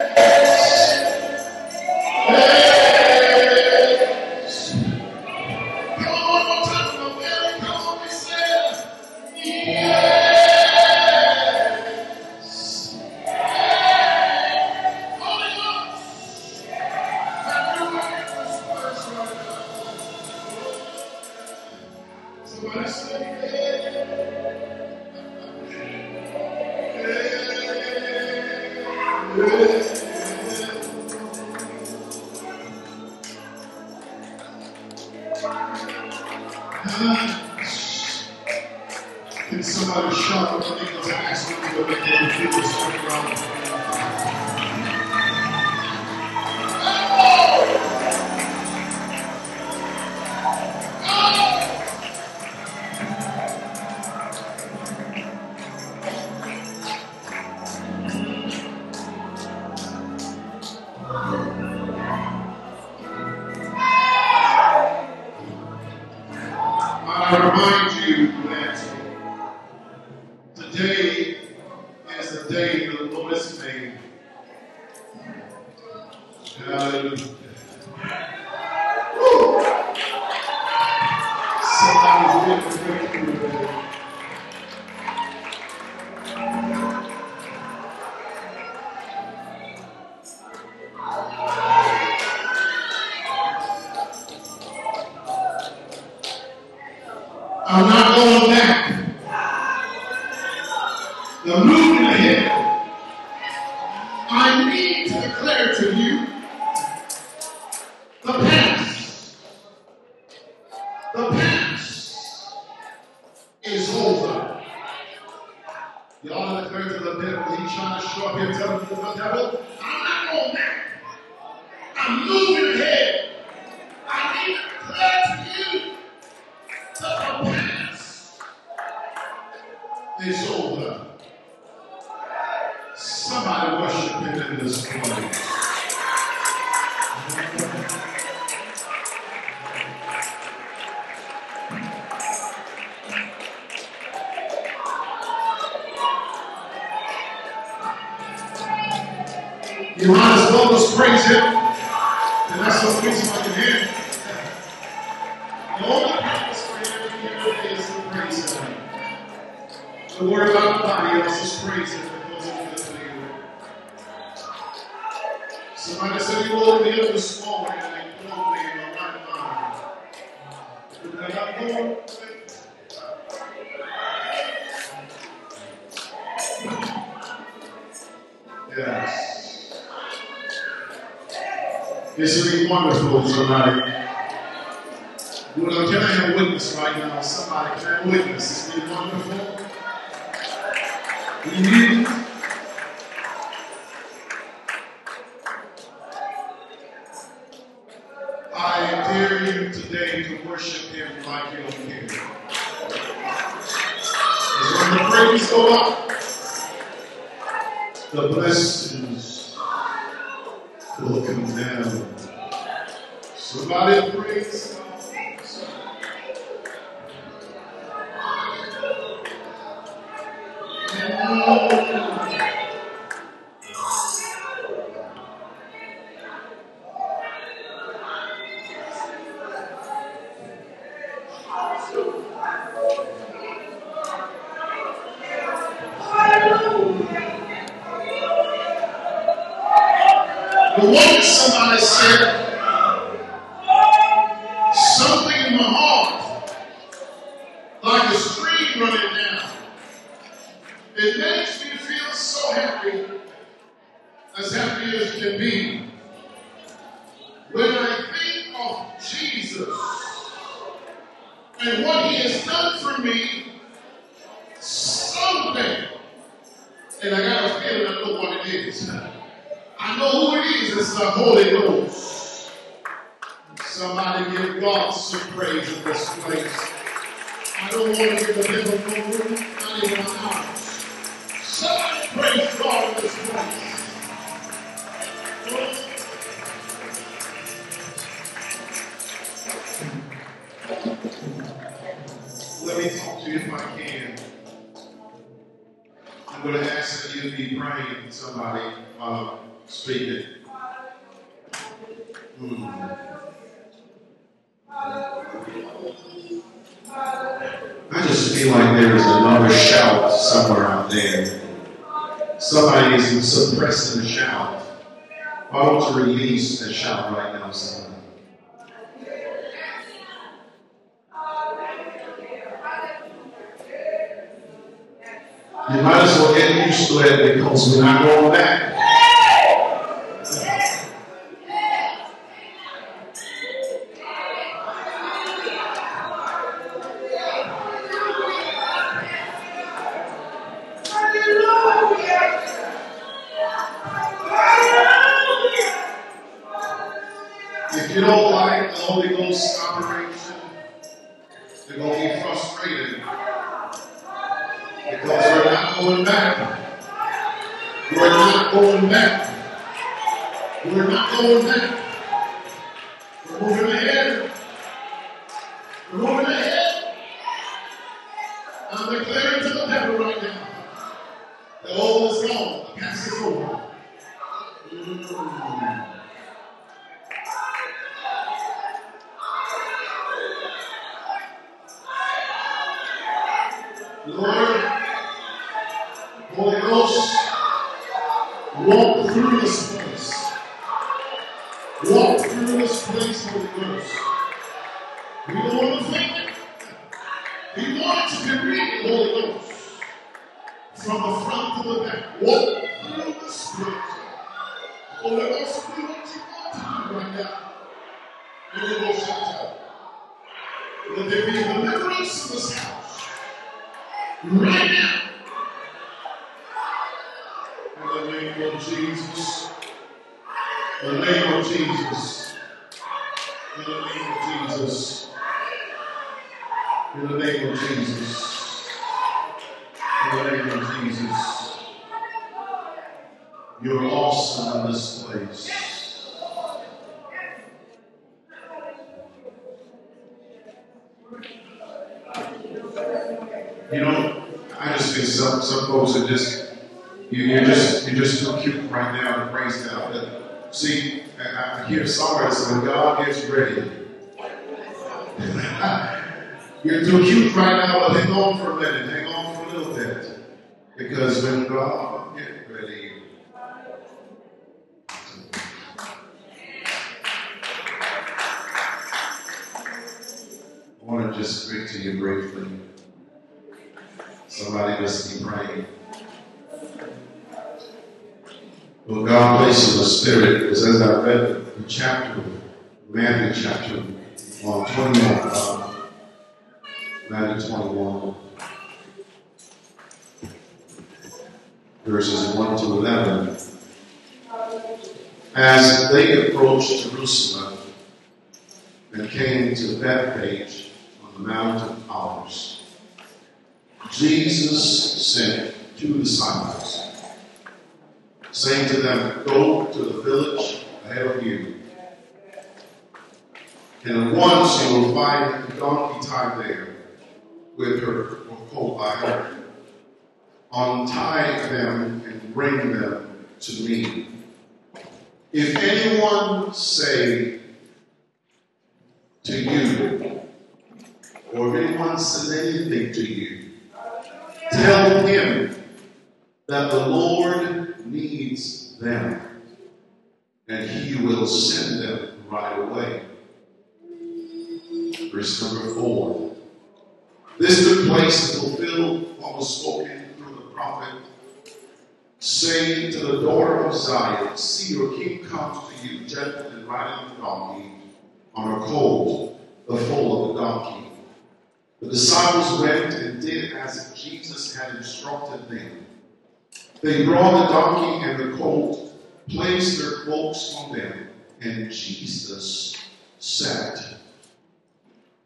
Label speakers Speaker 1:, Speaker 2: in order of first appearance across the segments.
Speaker 1: Hey! Yes. This will be wonderful tonight. You know, can I have witness right now? Somebody can I have witness. It's been wonderful. We need And I got a feeling I know what it is. I know who it is. It's the Holy Ghost. Somebody give God some praise in this place. I don't want to give the devil no room, not even a house. Somebody praise God in this place. be praying for somebody while I'm speaking. Mm. I just feel like there is another shout somewhere out there. Somebody is suppressing a shout. I want to release that shout right now, somebody. You might as well get used to it because we're not going back. If you don't like the Holy Ghost operation, you're going to be frustrated because we're not going back. We're not going back. We're not going back. We're moving ahead. We're moving ahead. I'm declaring to the devil right now. The old is gone. The past is over. Mm. Lord, Holy Ghost, walk through this place. Walk through this place, Holy Ghost. We don't want to think it. We want to be reading, Holy Ghost. From the front to the back. Walk through this place. Holy Ghost, we want you one time right now. Holy Ghost, shout Let there be deliverance in this house right now. In the name of Jesus. In the name of Jesus. In the name of Jesus. In the name of Jesus. In the name of Jesus. You're awesome in this place. You know, I just think some some folks are just you, you're just you're just too cute right now to praise God. But see, I, I hear songwriters when God gets ready. you're too cute right now, but hang on for a minute, hang on for a little bit. Because when God to you briefly. Somebody must be praying. Well, God places the Spirit, because as I read the chapter, Matthew chapter uh, 21, uh, Matthew 21, verses 1 to 11. As they approached Jerusalem and came to the Mount of Olives, Jesus sent two disciples, saying to them, Go to the village ahead of you, and at once you will find a donkey tied there with her colt by her. Untie them and bring them to me. If anyone say to you, or if anyone says anything to you, tell him that the Lord needs them, and he will send them right away. Verse number four. This took place to fulfill what was spoken through the prophet, saying to the daughter of Zion, See, your king comes to you, gentle and riding the donkey, on a colt, the foal of the donkey. The disciples went and did as Jesus had instructed them. They brought the donkey and the colt, placed their cloaks on them, and Jesus sat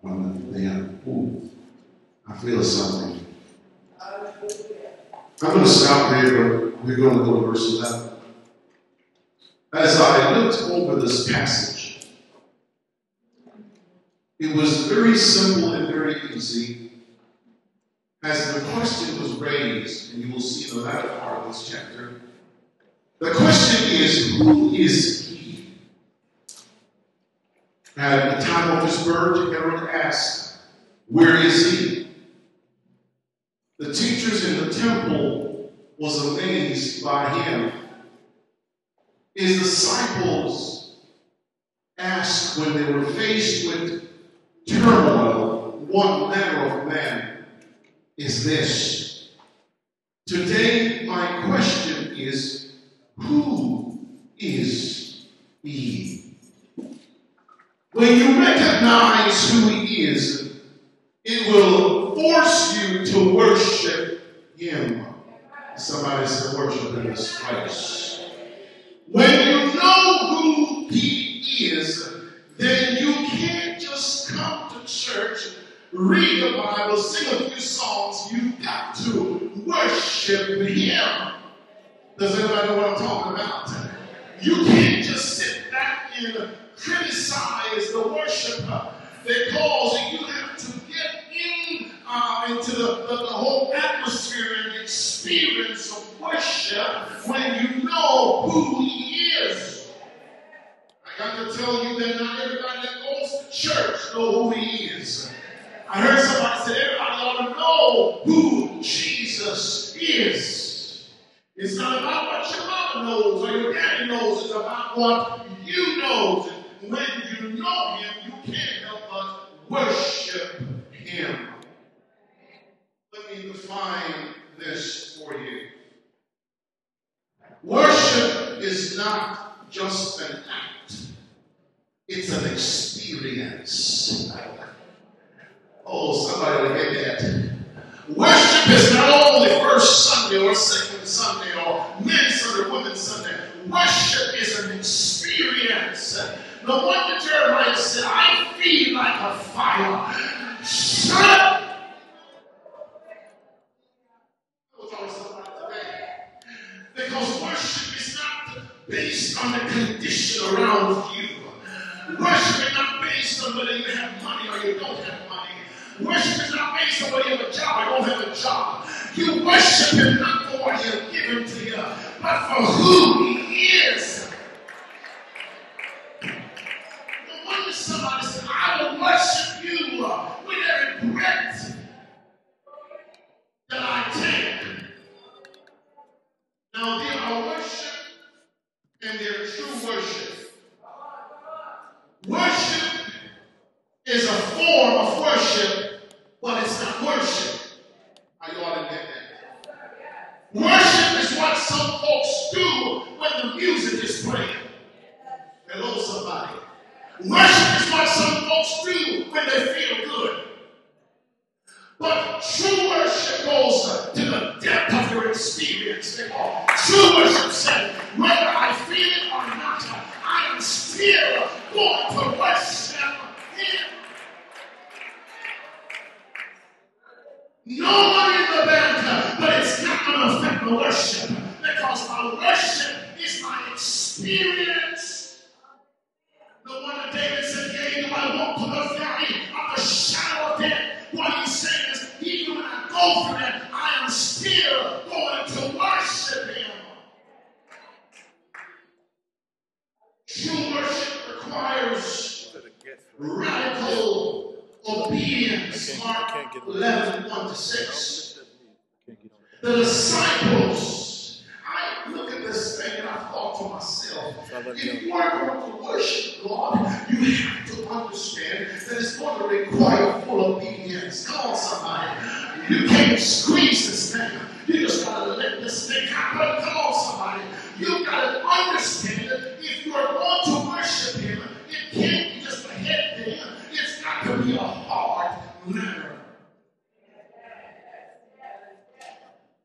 Speaker 1: on them. Ooh, I feel something. I'm going to stop there, but we're going to go to verse 11. As I looked over this passage, it was very simple and very easy. As the question was raised, and you will see in the latter part of this chapter, The question is, who is he? At the time of his birth, everyone asked, Where is he? The teachers in the temple was amazed by him. His disciples asked when they were faced with turmoil, what manner of man is this? Today, my question is who is he? When you recognize who he is, it will force you to worship him. Somebody said worship in this place. When read the Bible, sing a few songs. You've got to worship him. Does anybody know what I'm talking about? You can't just sit back and criticize the worshiper because you have to get in uh, into the, the, the whole atmosphere and experience of worship when you know who he is. I got to tell you that not everybody that goes to church know who he is. I heard somebody say everybody ought to know who Jesus is. It's not about what your mama knows or your daddy knows. It's about what you know. And when you know him, you can't help but worship him. Let me define this for you. Worship is not just an act, it's an experience. Oh, somebody will get that. Worship is not only first Sunday or second Sunday or men's Sunday, or women's Sunday. Worship is an experience. No wonder Jeremiah said, I feel like a fire. Shut up! Because worship is not based on the condition around you. Worship is not based on whether you have money or you don't have money. Worship is not whether you have a job or don't have a job. You worship Him not for what He has given to you, but for who He is. No wonder somebody said, I will worship you with every breath that I take. Now, there are worship and there are true worship. Worship is a form of worship, but it's not worship. Are you all get that? Worship is what some folks do when the music is playing. Hello, somebody. Worship is what some folks do when they feel good. But true worship goes to the depth of your experience. True worship says, whether I feel it or not, I am still going to worship Him. No one in the band, but it's not going to affect the worship because my worship is my experience. No wonder David said, Yea, do I walk through the valley of the shadow of death. What he's saying is, even when I go through that, I am still going to worship him. True worship requires radical obedience. Mark 11, 1 to 6. The disciples, I look at this thing and I thought to myself, if you are going to worship God, you have to understand that it's going to require full obedience. Come on, somebody. You can't squeeze this thing. You just got to let this thing happen. Come on, somebody. You've got to understand that if you are going to worship Him, it can't be just a head thing. It's got to be a heart matter.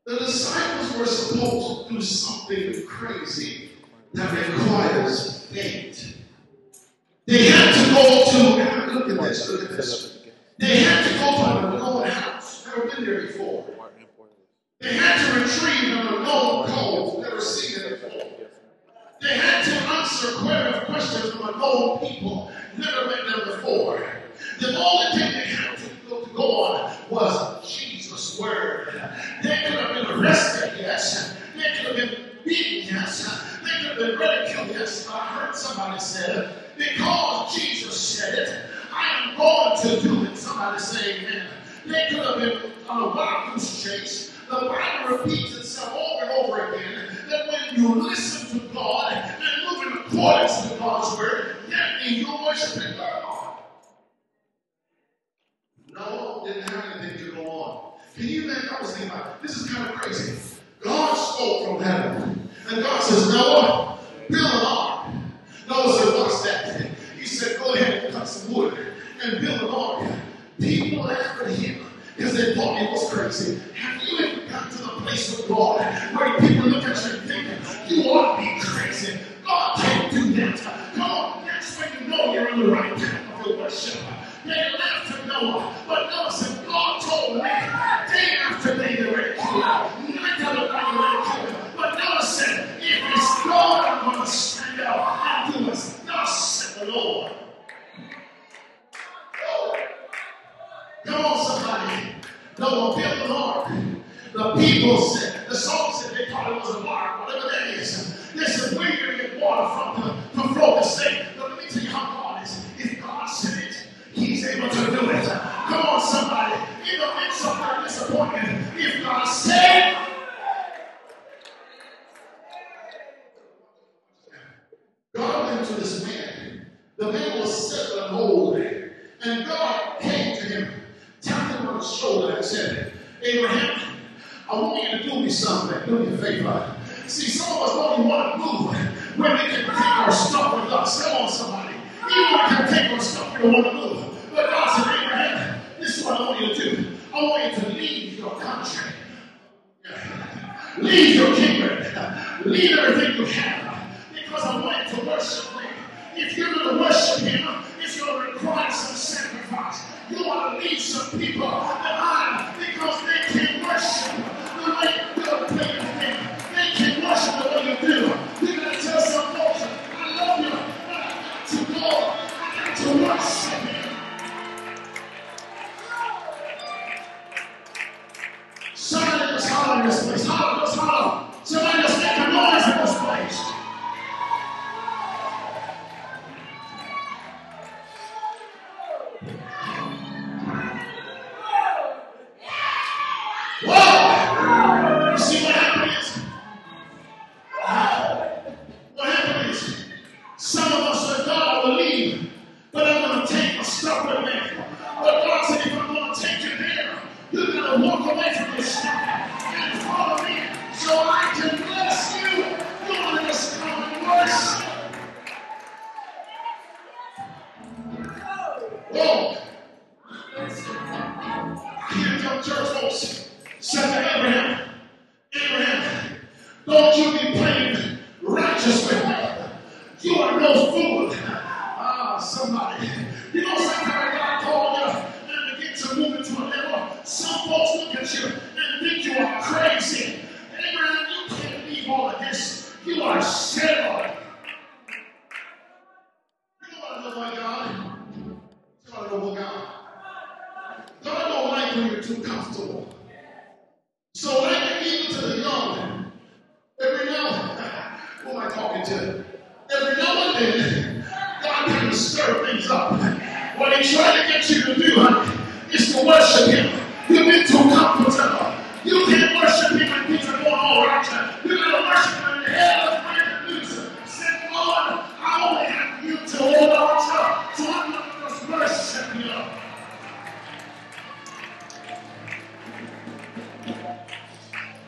Speaker 1: The disciples were supposed to do something crazy that requires faith. They had to go to, look at this, look at this. They had to go to an unknown house, never been there before. They had to retrieve an unknown code, never seen it before. They had to answer query uh, questions from unknown people, never met them before. The only thing they had to go on was Yes, this. I heard somebody said, because Jesus said it, I am going to do it. Somebody say amen. They could have been on a wild goose chase. The Bible repeats itself over and over again that when you listen to God and move in accordance with God's word, that means you're worshiping God. Noah, didn't have anything to go on. Can you imagine? I was thinking about this is kind of crazy. God spoke from heaven, and God says, Noah, build an ark. Noah said, What's that? He said, Go ahead and cut some wood and build an ark. People laughed at him because they thought he was crazy. Have you ever got to the place with God where people look at you and think you ought to be crazy? God can't do that. Come on, that's when you know you're on the right path of your worship. They laughed at Noah, but Noah said, God told me day after day they were killed. Night after night they were killed is God going us stand out? I do us thus said the Lord. Come on, somebody. Noah built ark. The people said, the song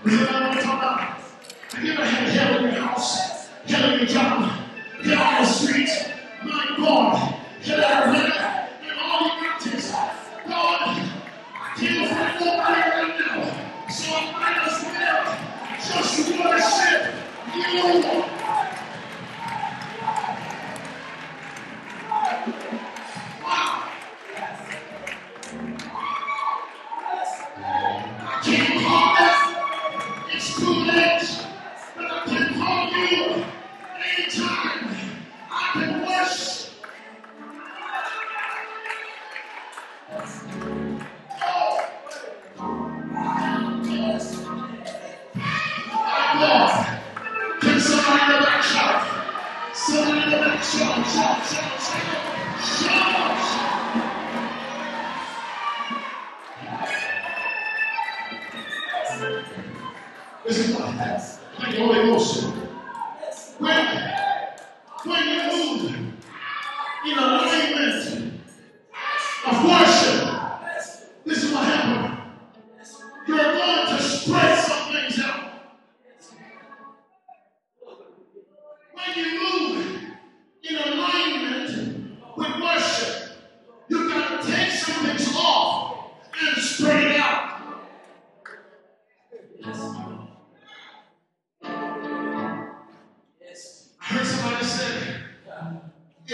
Speaker 1: Have you ever had hell in your house? Hell in your job?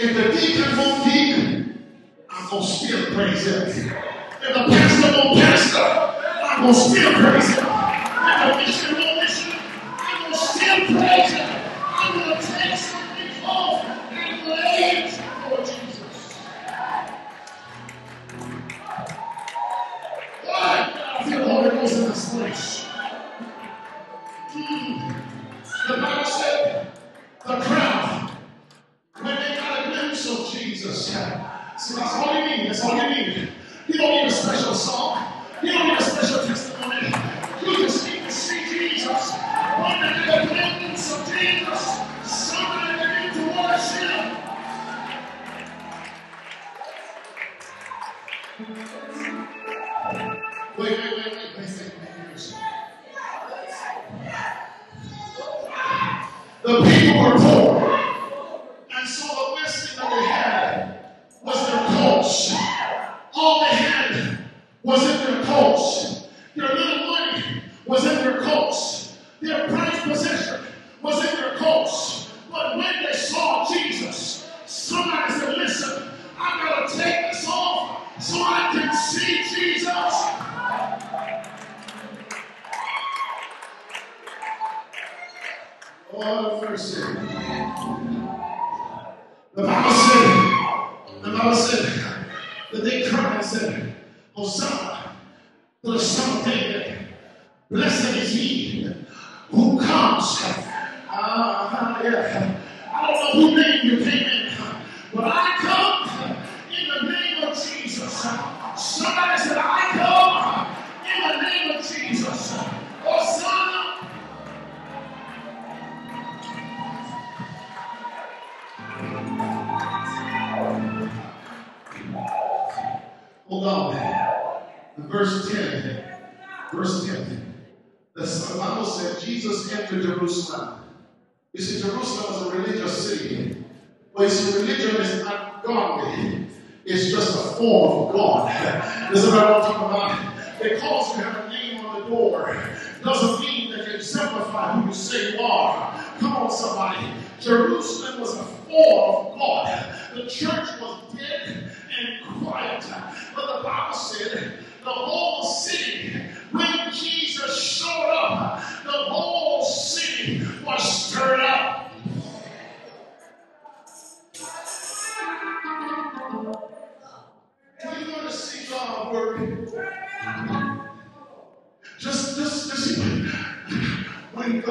Speaker 1: If the deacon won't deacon, I'm going to still praise him. If the pastor won't pastor, I'm going to still praise him. so I can see Jesus. Mercy. The Bible said, the Bible said that they cried and said, oh, Hosanna to the Son of David. Blessed is he who comes. Ah, uh, yeah.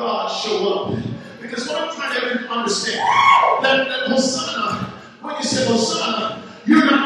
Speaker 1: God show up. Because what I'm trying to understand, that, that Hosanna, when you say Hosanna, you're not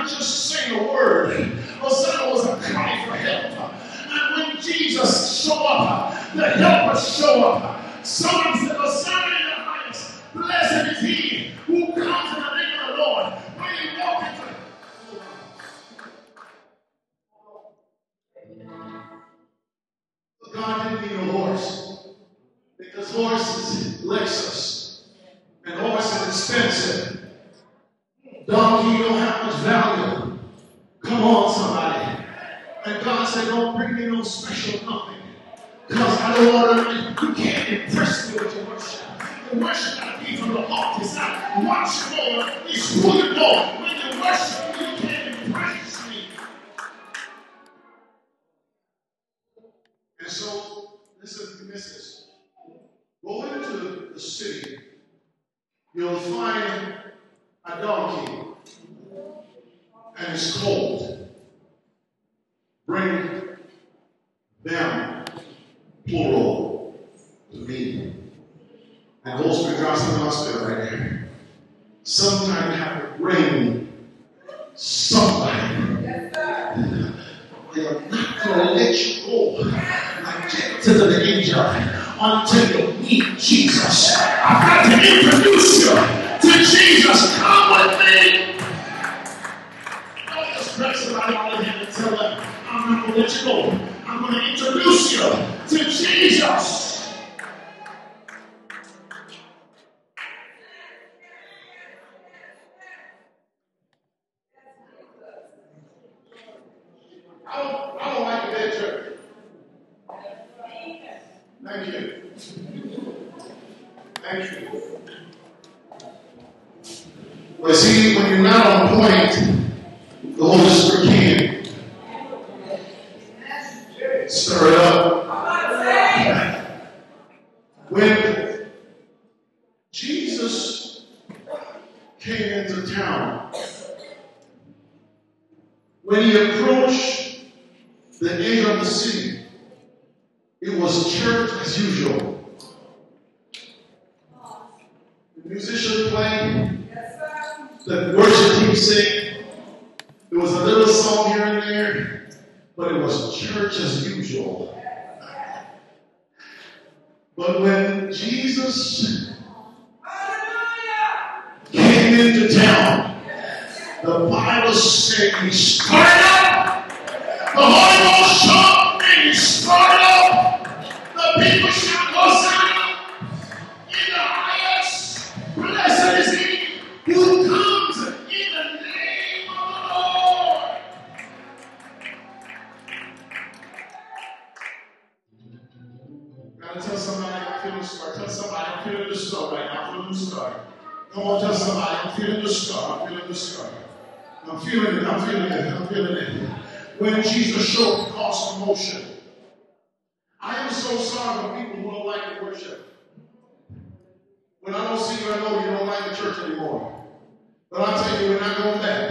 Speaker 1: Madras Monastery sometime have to bring somebody. Yes, They're not going to let you go like Jacob to the angel until you meet Jesus. I've got to introduce you to Jesus. Come with me. Don't just grab somebody on the hand and tell them, I'm not going to let you go. I'm going to introduce you to Jesus. But see, when you're not on point, the Holy Spirit can stir it up. When Jesus came into town, when he approached the end of the city, it was church as usual. that the worship team sing. There was a little song here and there, but it was church as usual. But when Jesus came into town, the Bible said he started up. The Holy Ghost shot and he started up. room there.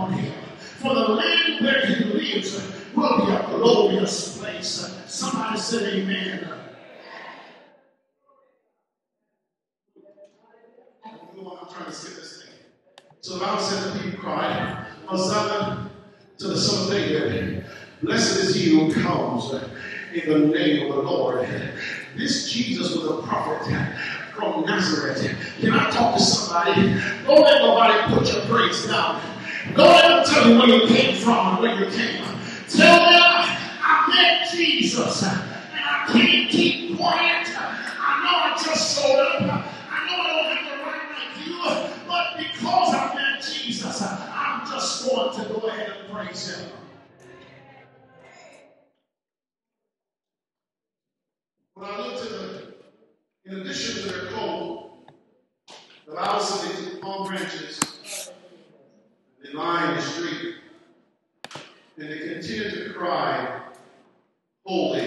Speaker 1: upon him. For the land where he lives will be a glorious place. Somebody said amen. To. So the Bible says the people cried, Hosanna to the Son of David. Blessed is he who comes in the name of the Lord. This Jesus was a prophet from Nazareth. Can I talk to somebody? Don't let nobody put your praise down. God will tell you where you came from and where you came from. Tell them I met Jesus and I can't keep quiet. I know I just showed up. I know I don't have the right like you, but because I met Jesus, I'm just going to go ahead and praise him. When I looked at the, in addition to their coal, the Bible said they took palm branches they line the street, and they continued to cry, Holy.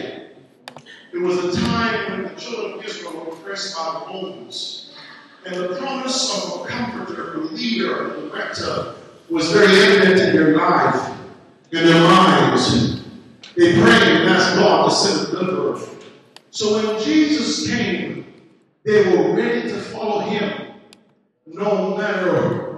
Speaker 1: It was a time when the children of Israel were oppressed by the Romans, and the promise of a comforter, a leader, a director was very evident in their life, in their minds. They prayed and asked God to send a deliverer. So when Jesus came, they were ready to follow him, no matter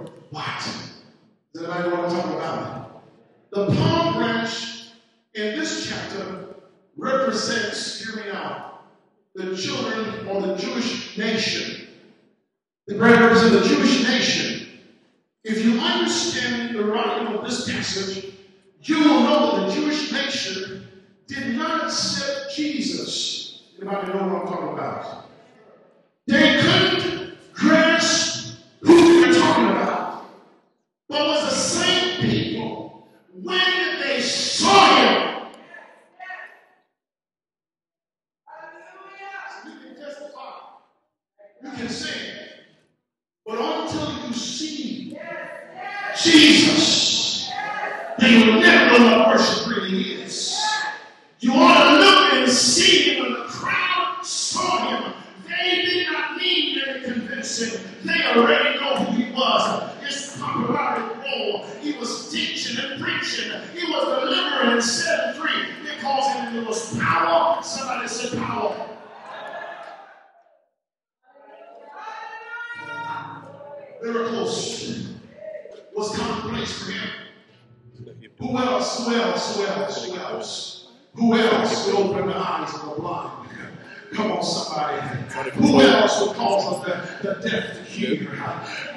Speaker 1: represents, hear me out, the children or the Jewish nation. The bread represents the Jewish nation. If you understand the writing of this passage, you will know that the Jewish nation did not accept Jesus. Anybody know what I'm talking about? They couldn't grasp who we were talking about. But was the same people when they saw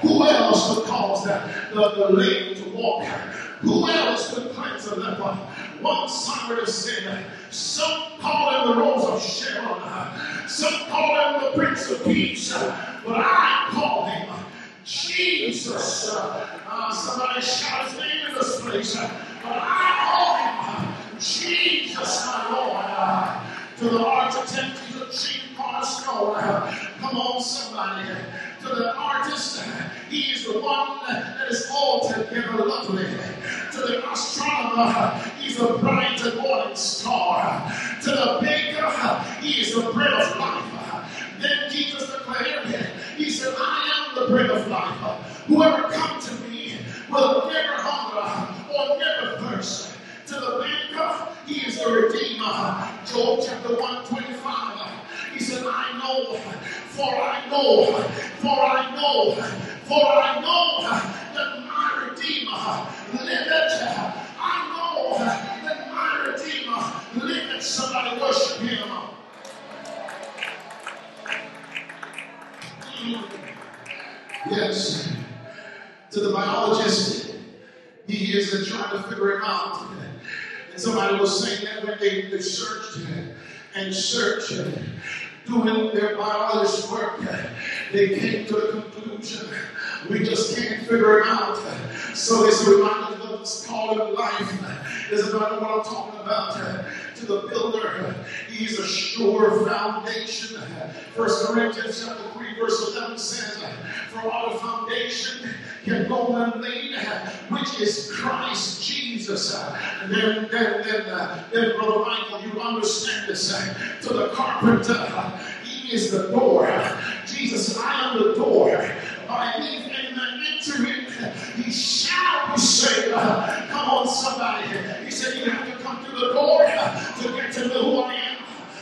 Speaker 1: Who else could cause that the, the lame to walk? Who else could cleanse a leper? One sovereign sin. Some call him the rose of Sharon. Some call him the Prince of Peace. But I call him Jesus. Uh, somebody shout his name in this place. But I call him Jesus, my Lord to the artist and to a chief cornerstone. Come on, somebody. To the artist, he is the one that is altogether lovely. To the astronomer, he's the bright and morning star. To the baker, he is the bread of life. Then Jesus declared, He said, I am the bread of life. Whoever comes to me will never hunger or never thirst to the handcuff. He is the Redeemer. Job chapter 125. He said, I know, for I know, for I know, for I know that my Redeemer liveth. I know that my Redeemer liveth. Somebody worship him. Yes. To the biologist, he isn't trying to figure him out. And somebody was saying that when they, they searched and searched, doing their marvelous work, they came to a conclusion. We just can't figure it out. So it's a reminder of this call life. This is about what I'm talking about to the builder. He's a sure foundation. First Corinthians chapter 3, verse 11 says, For our foundation can go one which is Christ Jesus. And then, then, then, uh, then, Brother Michael, you understand this. To the carpenter, he is the door. Jesus, I am the door. By me, and I he shall be saved. Come on, somebody. He said, You have to come through the door to get to know who I am.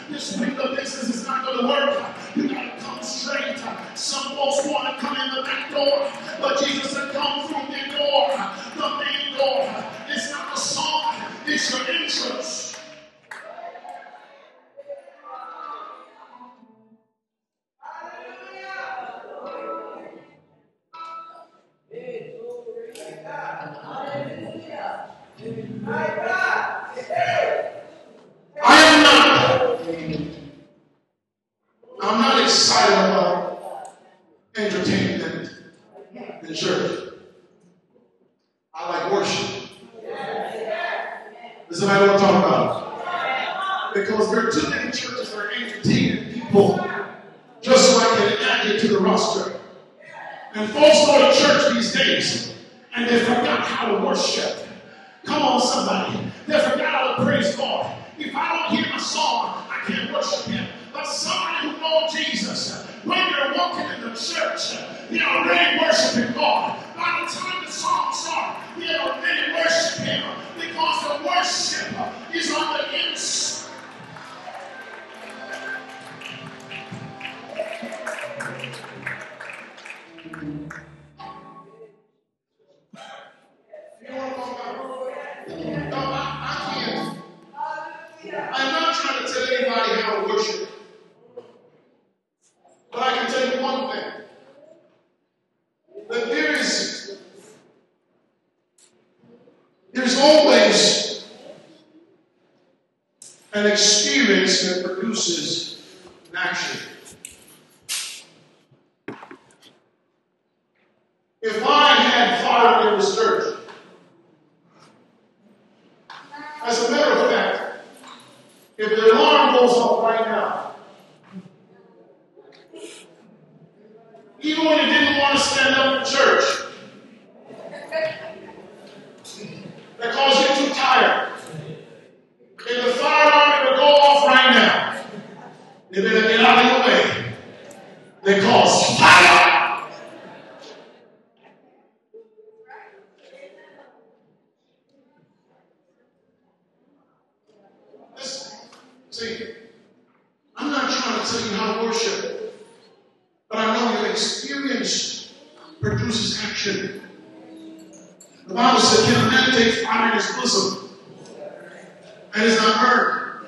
Speaker 1: This window business is not going to work. You got to come straight. Some folks want to come in the back door, but Jesus said, Come through the door, the main door. It's not a song, it's your entrance. I'm not excited about entertainment in church. I like worship. Does anybody want to talk about? Because there are too many churches that are entertaining people just so I can add you to the roster. And folks go to church these days and they forgot how to worship. Come on, somebody. They forgot how to praise God. If I don't hear my song, I can't worship Him. Who knows Jesus, when you're walking in the church, you're already worshiping God. By the time the song starts, you're already worshiping Him because the worship is on the an experience that produces an action. If I had fire in this church, as a matter of fact, if the alarm goes off right now, even when you didn't want to stand up in church, because you're too tired, if the fire alarm were to go off right now, you better get out of your way. Because fire Listen, see, I'm not trying to tell you how to worship, but I know your experience produces action. The Bible said, Can a man take fire in his bosom and is not burned?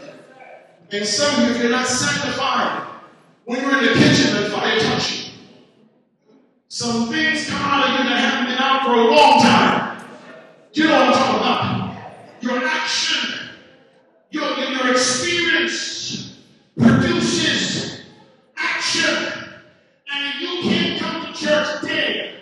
Speaker 1: And some of you, if you're not sanctified, when you're in the kitchen and fire touch you, some things come out of you that haven't been out for a long time. You know what I'm talking about. Your action your, your, your experience produces action. And you can't come to church dead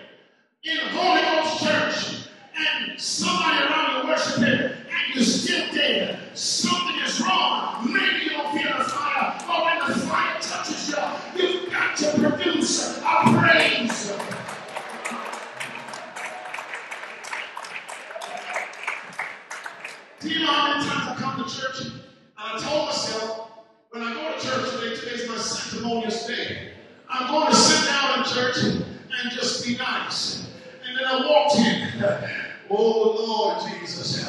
Speaker 1: in a Holy Ghost church and somebody around you worshiping and you're still dead. Something is wrong. Maybe you don't feel the fire, but when the fire touches you, you've got to produce a praise. Do you know how many times I come to church and I told myself when I go to church today, today's my sanctimonious day. I'm going to sit down in church and just be nice. And then I walked in. Oh Lord Jesus.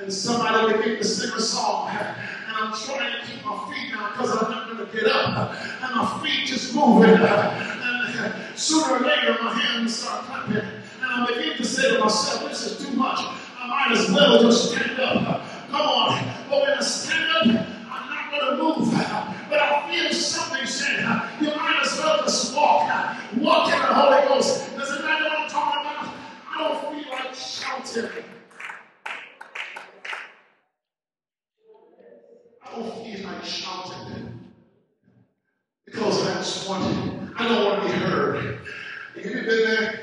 Speaker 1: And somebody began to sing a song. And I'm trying to keep my feet down because I'm not going to get up. And my feet just moving. And uh, sooner or later my hands start clapping. And I begin to say to myself, this is too much. I might as well just stand up. Come on. But when I stand up, I'm not going to move. But I feel something saying, you might as well just walk. Walk in the Holy Ghost. Does it matter what I'm talking about? I don't feel like shouting. I don't feel like shouting. Because I just want, I don't want to be heard. Have you been there?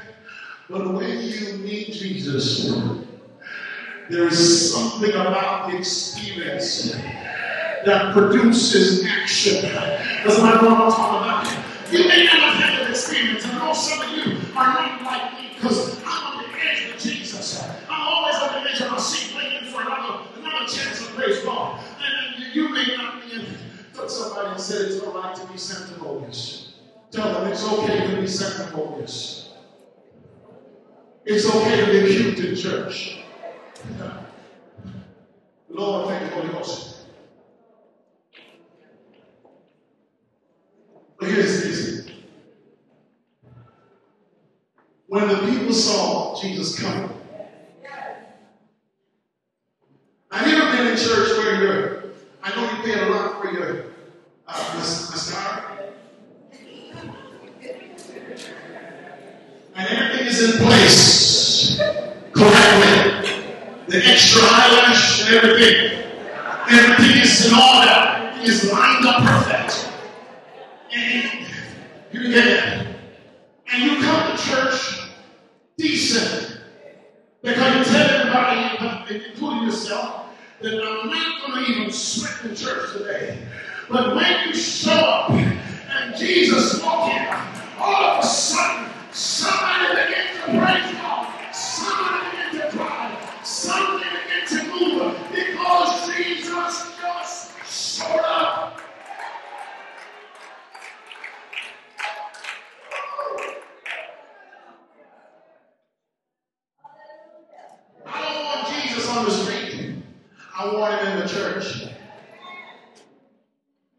Speaker 1: But when you meet Jesus, there is something about the experience that produces action. That's what I'm talking about. You may not have had an experience. I know some of you are not like me because I'm on the edge of Jesus. I'm always on the edge of my seat waiting for another, another chance to praise God. You may not be in. Took somebody and said it's all right to be sanctimonious. Tell them it's okay to be sanctimonious. It's okay to be cute in church. Lord, thank you, Holy Ghost. But here's this. When the people saw Jesus coming, I've never been in church where you're, I know you paid a lot for your uh, mascara, and everything is in place correctly the extra eyelash and everything. Everything is in order. is lined up perfect. And you get it. And you come to church decent. Because you tell everybody, including yourself, that I'm not going to even sweat the church today. But when you show up and Jesus walk in, all of a sudden, somebody begins to praise God. Somebody begins to cry. Something begins to move because Jesus just showed up. I don't want Jesus on the street. I want him in the church.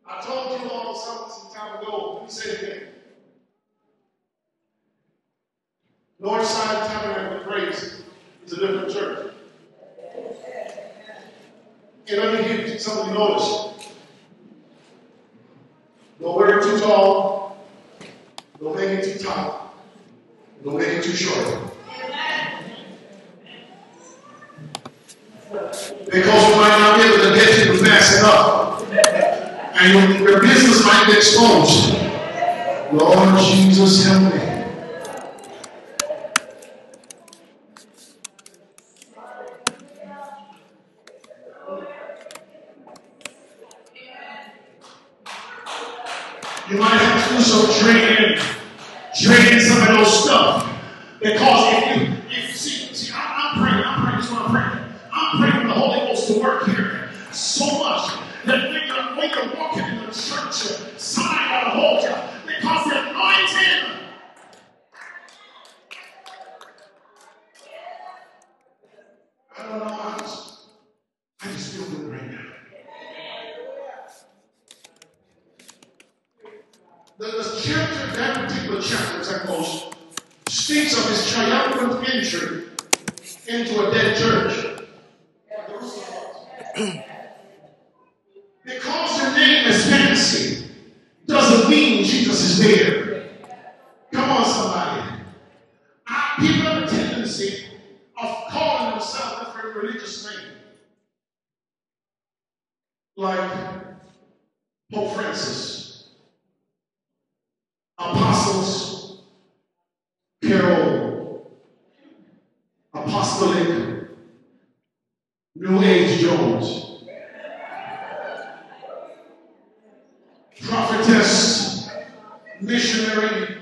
Speaker 1: I told you all some, some time ago, me say it. Northside Tabernacle Praise is a different church. And let me give you something to notice. Don't wear too tall. Don't make it too tight. Don't make too short. Because you might not be able to get enough. And your, business might be exposed. Lord Jesus, help me. You might have to do some training, training some of those stuff. Because if you, if you see, see, I'm, I'm praying, I'm praying, this is what I'm praying. I'm praying for the Holy Ghost to work here so much that when you're, when you're walking in the church, somebody got to hold you because the anointing. I don't know. I just, I just feel good right now. The, the chapter, that particular chapter, as I close, speaks of his triumphant entry into a dead church. because your name is fancy doesn't mean Jesus is there. Come on, somebody. Our people have a tendency of calling themselves different religious names. Like Pope Francis, Apostles, Carol, Apostolic, New Age Jones, Prophetess, Missionary,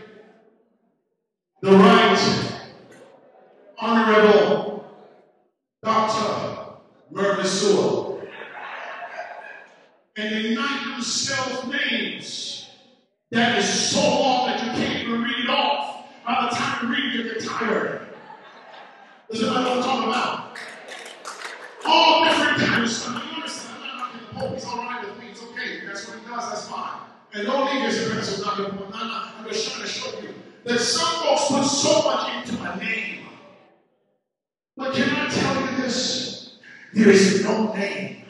Speaker 1: the Right, Honorable, Dr. Murphy Sewell. And they knight themselves names that is so long that you can't even read it off. By the time you read it, you get tired. Is that what I'm talking about? All different kinds of stuff. You understand? I'm not knocking the Pope. He's all right with me. It's okay. That's what he does. That's fine. And don't leave this impression of knocking Pope. I'm just trying to show you that some folks put so much into a name. But can I tell you this? There is no name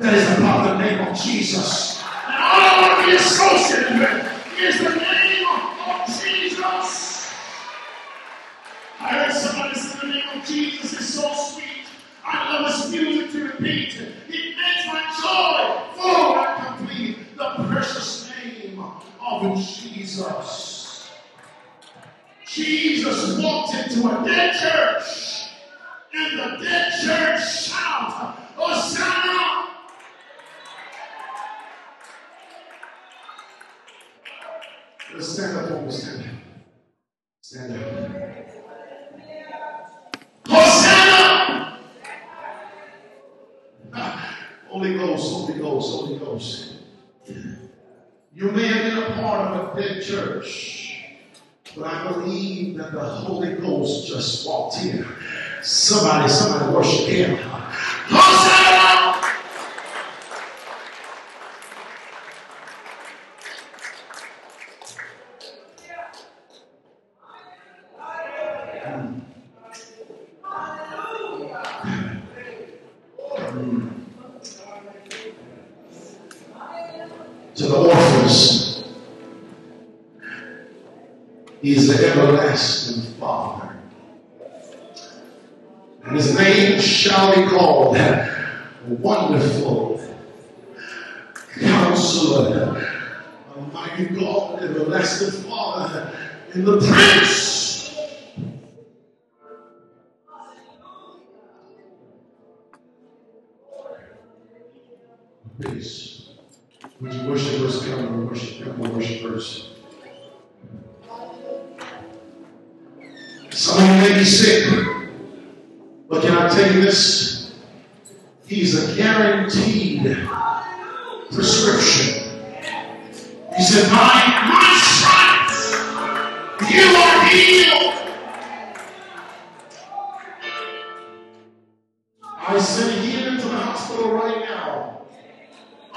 Speaker 1: that is above the name of Jesus. And all I want to be associated with is the name of Jesus. I heard somebody say the name of Jesus is so sweet. I love his music to repeat. It makes my joy full and complete. The precious name of Jesus. Jesus walked into a dead church, and the dead church shout, Hosanna! Let's stand up. Stand up. Stand up. Hosanna! Ah, Holy Ghost, Holy Ghost, Holy Ghost. You may have been a part of a dead church, but I believe that the Holy Ghost just walked in. Somebody, somebody worship him. Hosanna!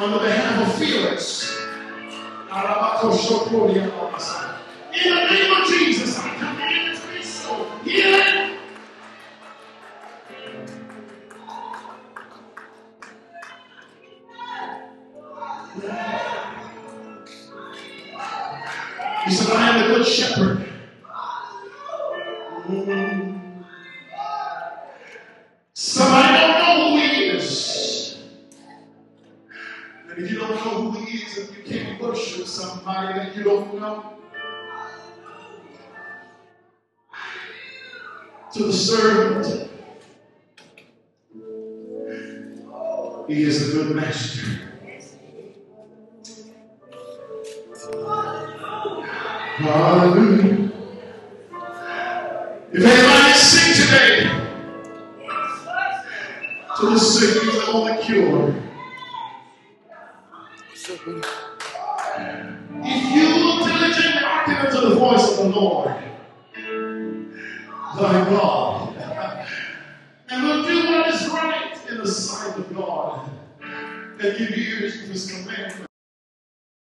Speaker 1: On the behalf of Felix.